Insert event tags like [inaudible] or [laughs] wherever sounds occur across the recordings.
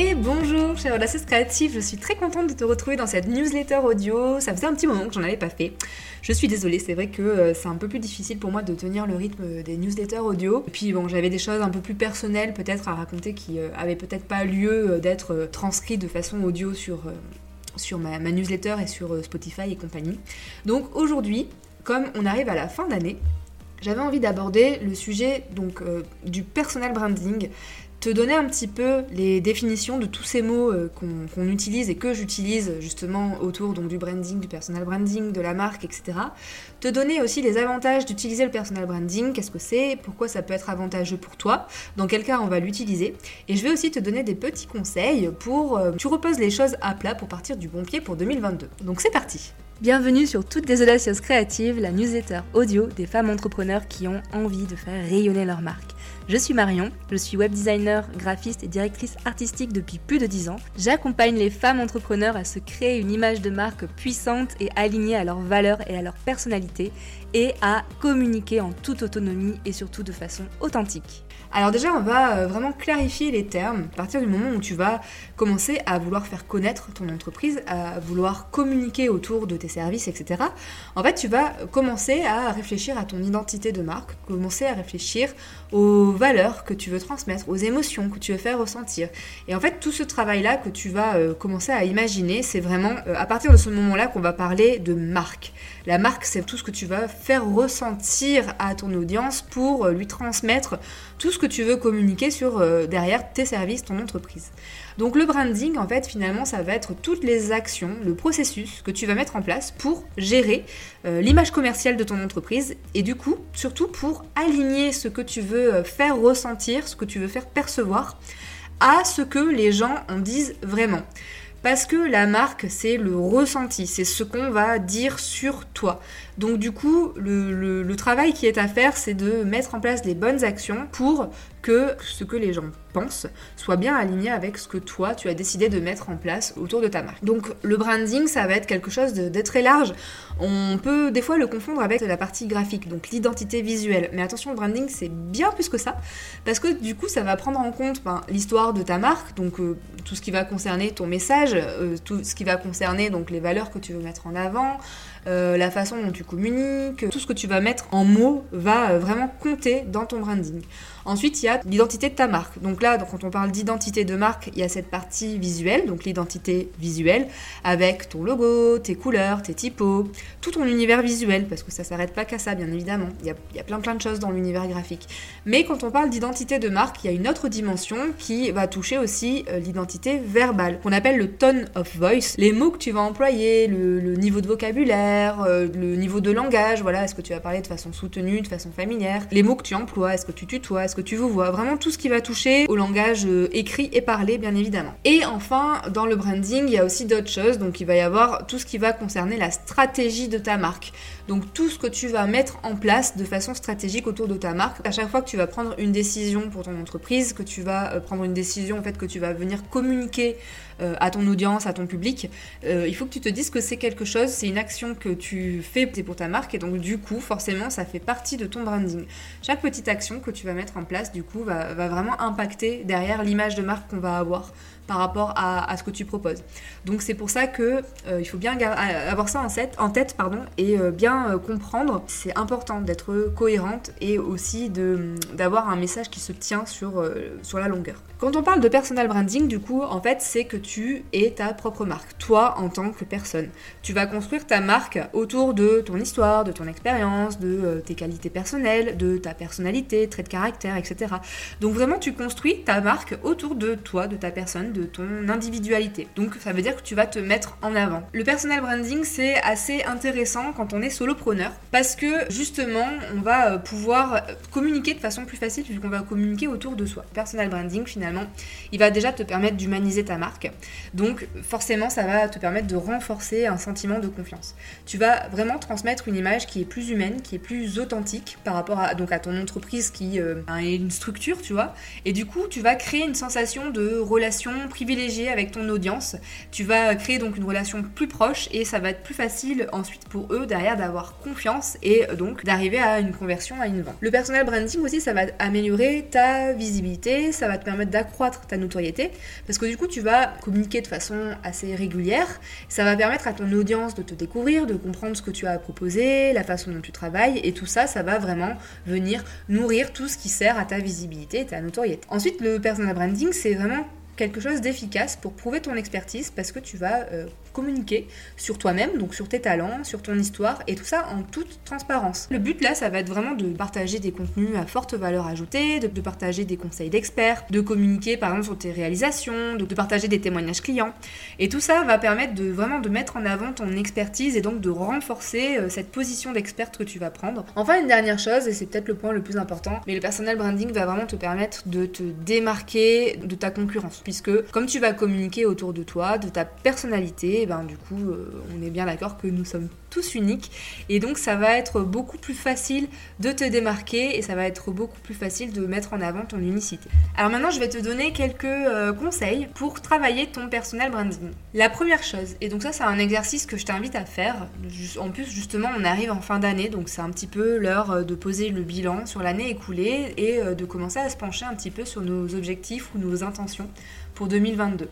Et bonjour, chère audacieuses créative, je suis très contente de te retrouver dans cette newsletter audio. Ça faisait un petit moment que j'en avais pas fait. Je suis désolée, c'est vrai que euh, c'est un peu plus difficile pour moi de tenir le rythme des newsletters audio. Et puis bon, j'avais des choses un peu plus personnelles peut-être à raconter qui euh, avaient peut-être pas lieu euh, d'être transcrites de façon audio sur, sur ma, newsletter et sur Spotify et compagnie. Donc aujourd'hui, comme on arrive à la fin d'année, j'avais envie d'aborder le sujet donc du personal branding, te donner un petit peu les définitions de tous ces mots euh, qu'on utilise et que j'utilise justement autour donc, du branding, du personal branding, de la marque, etc. Te donner aussi les avantages d'utiliser le personal branding, qu'est-ce que c'est, pourquoi ça peut être avantageux pour toi, dans quel cas on va l'utiliser. Et je vais aussi te donner des petits conseils pour euh, tu reposes les choses à plat pour partir du bon pied pour 2022. Donc c'est parti Bienvenue sur Toutes des Audacieuses Créatives, la newsletter audio des femmes entrepreneurs qui ont envie de faire rayonner leur marque. Je suis Marion, je suis web designer, graphiste et directrice artistique depuis plus de 10 ans. J'accompagne les femmes entrepreneurs à se créer une image de marque puissante et alignée à leurs valeurs et à leur personnalité et à communiquer en toute autonomie et surtout de façon authentique. Alors déjà, on va euh, vraiment clarifier les termes à partir du moment où tu vas commencer à vouloir faire connaître ton entreprise, à vouloir communiquer autour de tes services, etc. En fait, tu vas commencer à réfléchir à ton identité de marque, commencer à réfléchir aux valeurs que tu veux transmettre, aux émotions que tu veux faire ressentir. Et en fait, tout ce travail-là que tu vas euh, commencer à imaginer, c'est vraiment euh, à partir de ce moment-là qu'on va parler de marque. La marque, c'est tout ce que tu vas faire ressentir à ton audience pour lui transmettre tout ce que tu veux communiquer sur euh, derrière tes services, ton entreprise. Donc le branding, en fait, finalement, ça va être toutes les actions, le processus que tu vas mettre en place pour gérer euh, l'image commerciale de ton entreprise et du coup, surtout pour aligner ce que tu veux euh, ressentir, ce que tu veux faire percevoir à ce que les gens en disent vraiment. Parce que la marque, c'est le ressenti, c'est ce qu'on va dire sur toi. Donc du coup, le, travail qui est à faire, c'est de mettre en place les bonnes actions pour que ce que les gens pensent soit bien aligné avec ce que toi, tu as décidé de mettre en place autour de ta marque. Donc le branding, ça va être quelque chose de, très large. On peut des fois le confondre avec la partie graphique, donc l'identité visuelle. Mais attention, le branding, c'est bien plus que ça, parce que du coup, ça va prendre en compte ben, l'histoire de ta marque, donc euh, tout ce qui va concerner ton message, euh, tout ce qui va concerner donc les valeurs que tu veux mettre en avant, euh, la façon dont tu communiques, tout ce que tu vas mettre en mots va vraiment compter dans ton branding. Ensuite, il y a l'identité de ta marque. Donc là, quand on parle d'identité de marque, il y a cette partie visuelle, donc l'identité visuelle, avec ton logo, tes couleurs, tes typos, tout ton univers visuel, parce que ça s'arrête pas qu'à ça, bien évidemment. Il y, a, plein plein de choses dans l'univers graphique. Mais quand on parle d'identité de marque, il y a une autre dimension qui va toucher aussi euh, l'identité verbale, qu'on appelle le tone of voice, les mots que tu vas employer, le, niveau de vocabulaire, euh, le niveau de langage, voilà, est-ce que tu vas parler de façon soutenue, de façon familière, les mots que tu emploies, est-ce que tu tutoies, est-ce que tu vous vois, vraiment tout ce qui va toucher au langage euh, écrit et parlé bien évidemment. Et enfin, dans le branding, il y a aussi d'autres choses, donc il va y avoir tout ce qui va concerner la stratégie de ta marque. Donc tout ce que tu vas mettre en place de façon stratégique autour de ta marque. À chaque fois que tu vas prendre une décision pour ton entreprise, que tu vas euh, prendre une décision en fait que tu vas venir communiquer euh, à ton audience, à ton public, il faut que tu te dises que c'est quelque chose, c'est une action que tu fais pour ta marque et donc du coup forcément ça fait partie de ton branding. Chaque petite action que tu vas mettre en place du coup va, va vraiment impacter derrière l'image de marque qu'on va avoir par rapport à, ce que tu proposes. Donc c'est pour ça que euh, il faut bien avoir ça en tête, en tête pardon, et euh, bien euh, comprendre. C'est important d'être cohérente et aussi d'avoir un message qui se tient sur, sur la longueur. Quand on parle de personal branding, du coup, en fait, c'est que tu es ta propre marque, toi en tant que personne. Tu vas construire ta marque autour de ton histoire, de ton expérience, de tes qualités personnelles, de ta personnalité, traits de caractère, etc. Donc vraiment, tu construis ta marque autour de toi, de ta personne, de ton individualité. Donc ça veut dire que tu vas te mettre en avant. Le personal branding, c'est assez intéressant quand on est solopreneur parce que justement, on va euh, pouvoir communiquer de façon plus facile vu qu'on va communiquer autour de soi. Personal branding, finalement, il va déjà te permettre d'humaniser ta marque. Donc forcément, ça va te permettre de renforcer un sentiment de confiance. Tu vas vraiment transmettre une image qui est plus humaine, qui est plus authentique par rapport à, donc à ton entreprise qui euh, a une structure tu vois. Et du coup, tu vas créer une sensation de relation privilégiée avec ton audience. Tu vas créer donc une relation plus proche et ça va être plus facile ensuite pour eux derrière d'avoir confiance et donc d'arriver à une conversion, à une vente. Le personal branding aussi, ça va améliorer ta visibilité, ça va te permettre d'accroître ta notoriété parce que du coup, tu vas communiquer de façon assez régulière. Ça va permettre à ton audience de te découvrir, de comprendre ce que tu as à proposer, la façon dont tu travailles et tout ça, ça va vraiment venir nourrir tout ce qui sert à ta visibilité Ensuite, le personal branding, c'est vraiment quelque chose d'efficace pour prouver ton expertise parce que tu vas euh, communiquer sur toi-même, donc sur tes talents, sur ton histoire et tout ça en toute transparence. Le but là, ça va être vraiment de partager des contenus à forte valeur ajoutée, de, partager des conseils d'experts, de communiquer par exemple sur tes réalisations, de, partager des témoignages clients. Et tout ça va permettre de vraiment de mettre en avant ton expertise et donc de renforcer euh, cette position d'experte que tu vas prendre. Enfin, une dernière chose, et c'est peut-être le point le plus important, mais le personal branding va vraiment te permettre de te démarquer de ta concurrence puisque comme tu vas communiquer autour de toi, de ta personnalité, ben du coup, euh, on est bien d'accord que nous sommes tous uniques et donc ça va être beaucoup plus facile de te démarquer et ça va être beaucoup plus facile de mettre en avant ton unicité. Alors maintenant, je vais te donner quelques euh, conseils pour travailler ton personal branding. La première chose, et donc ça c'est un exercice que je t'invite à faire, en plus justement on arrive en fin d'année, donc c'est un petit peu l'heure euh, de poser le bilan sur l'année écoulée et de commencer à se pencher un petit peu sur nos objectifs ou nos intentions pour 2022.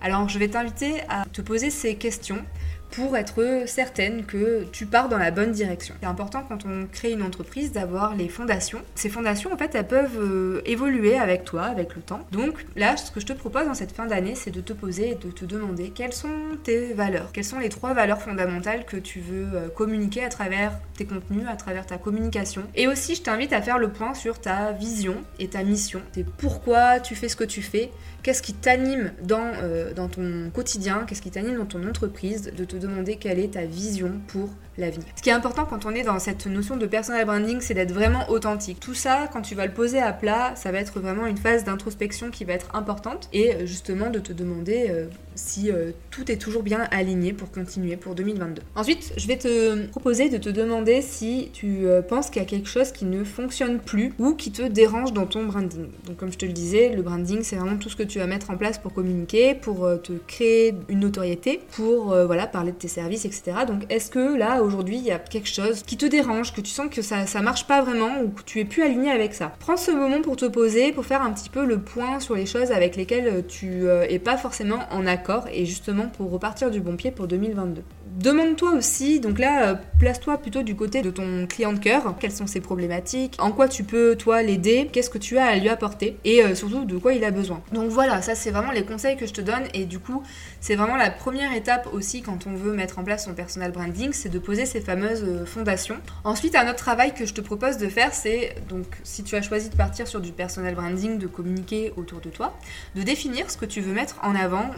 Alors je vais t'inviter à te poser ces questions pour être certaine que tu pars dans la bonne direction. C'est important quand on crée une entreprise d'avoir les fondations. Ces fondations, en fait, elles peuvent euh, évoluer avec toi, avec le temps. Donc là, ce que je te propose dans cette fin d'année, c'est de te poser et de te demander quelles sont tes valeurs, quelles sont les trois valeurs fondamentales que tu veux euh, communiquer à travers tes contenus, à travers ta communication. Et aussi, je t'invite à faire le point sur ta vision et ta mission. C'est pourquoi tu fais ce que tu fais, qu'est-ce qui t'anime dans, euh, dans ton quotidien, qu'est-ce qui t'anime dans ton entreprise, de demander quelle est ta vision pour l'avenir. Ce qui est important quand on est dans cette notion de personal branding, c'est d'être vraiment authentique. Tout ça, quand tu vas le poser à plat, ça va être vraiment une phase d'introspection qui va être importante et euh, justement de te demander euh, si euh, tout est toujours bien aligné pour continuer pour 2022. Ensuite, je vais te proposer de te demander si tu penses qu'il y a quelque chose qui ne fonctionne plus ou qui te dérange dans ton branding. Donc comme je te le disais, le branding c'est vraiment tout ce que tu vas mettre en place pour communiquer, pour te créer une notoriété, pour voilà parler de tes services, etc. Donc est-ce que là aujourd'hui il y a quelque chose qui te dérange, que tu sens que ça, ça marche pas vraiment ou que tu es plus aligné avec ça? Prends ce moment pour te poser, pour faire un petit peu le point sur les choses avec lesquelles tu euh, es pas forcément en accord et justement pour repartir du bon pied pour 2022. Demande-toi aussi, donc là, euh, place-toi plutôt du côté de ton client de cœur. Quelles sont ses problématiques? En quoi tu peux, toi, l'aider? Qu'est-ce que tu as à lui apporter? Et euh, surtout, de quoi il a besoin? Donc voilà, ça, c'est vraiment les conseils que je te donne. Et du coup, c'est vraiment la première étape aussi quand on veut mettre en place son personal branding, c'est de poser ces fameuses euh, fondations. Ensuite, un autre travail que je te propose de faire, c'est donc, si tu as choisi de partir sur du personal branding, de communiquer autour de toi, de définir ce que tu veux mettre en avant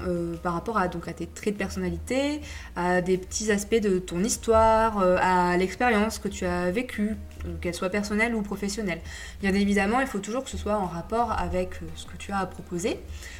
par rapport à, donc, à tes traits de personnalité, à des petits aspects de ton histoire, euh, à l'expérience que tu as vécue, qu'elle soit personnelle ou professionnelle. Bien évidemment, il faut toujours que ce soit en rapport avec euh, ce que tu as à proposer.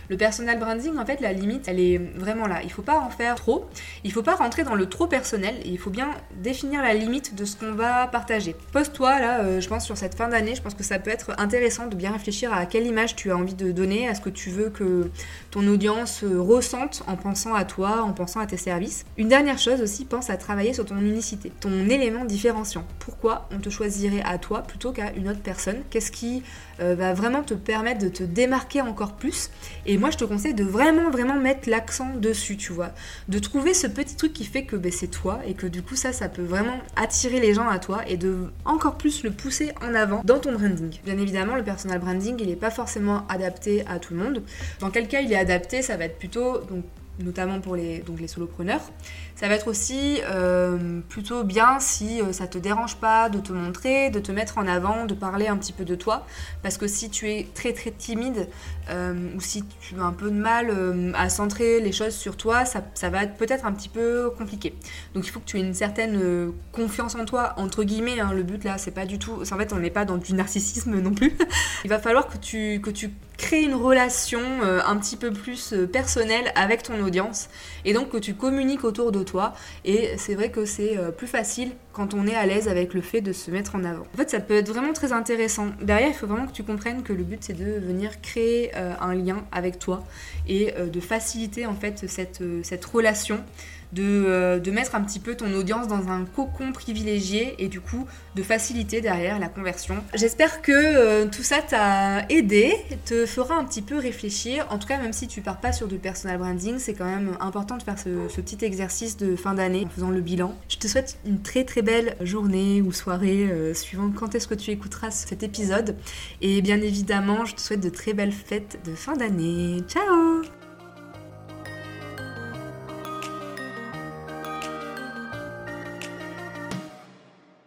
Le personal branding, en fait, la limite, elle est vraiment là. Il faut pas en faire trop. Il faut pas rentrer dans le trop personnel. il faut bien définir la limite de ce qu'on va partager. Pose-toi là, euh, je pense sur cette fin d'année, je pense que ça peut être intéressant de bien réfléchir à quelle image tu as envie de donner, à ce que tu veux que ton audience euh, ressente en pensant à toi, en pensant à tes services. Une dernière chose aussi, pense à travailler sur ton unicité, ton élément différenciant. Pourquoi on te choisirait à toi plutôt qu'à une autre personne? Qu'est-ce qui euh, va vraiment te permettre de te démarquer encore plus? Moi, je te conseille de vraiment, vraiment mettre l'accent dessus, tu vois. De trouver ce petit truc qui fait que ben, c'est toi et que du coup, ça, ça peut vraiment attirer les gens à toi et de encore plus le pousser en avant dans ton branding. Bien évidemment, le personal branding, il n'est pas forcément adapté à tout le monde. Dans quel cas il est adapté, ça va être plutôt donc notamment pour les, donc les solopreneurs. Ça va être aussi euh, plutôt bien si euh, ça te dérange pas de te montrer, de te mettre en avant, de parler un petit peu de toi. Parce que si tu es très très timide euh, ou si tu as un peu de mal à centrer les choses sur toi, ça, ça va être peut-être un petit peu compliqué. Donc il faut que tu aies une certaine confiance en toi, entre guillemets. Hein. le but là, c'est pas du tout. En fait, on n'est pas dans du narcissisme non plus. [laughs] il va falloir que tu, que tu créer une relation euh, un petit peu plus euh, personnelle avec ton audience et donc que tu communiques autour de toi. Et c'est vrai que c'est plus facile quand on est à l'aise avec le fait de se mettre en avant. En fait, ça peut être vraiment très intéressant. Derrière, il faut vraiment que tu comprennes que le but c'est de venir créer un lien avec toi et de faciliter en fait cette relation euh, de, mettre un petit peu ton audience dans un cocon privilégié et du coup de faciliter derrière la conversion. J'espère que euh, tout ça t'a aidé, te fera un petit peu réfléchir. En tout cas, même si tu pars pas sur du personal branding, c'est quand même important de faire ce, petit exercice de fin d'année en faisant le bilan. Je te souhaite une très très belle journée ou soirée euh, suivant quand est-ce que tu écouteras cet épisode. Et bien évidemment, je te souhaite de très belles fêtes de fin d'année. Ciao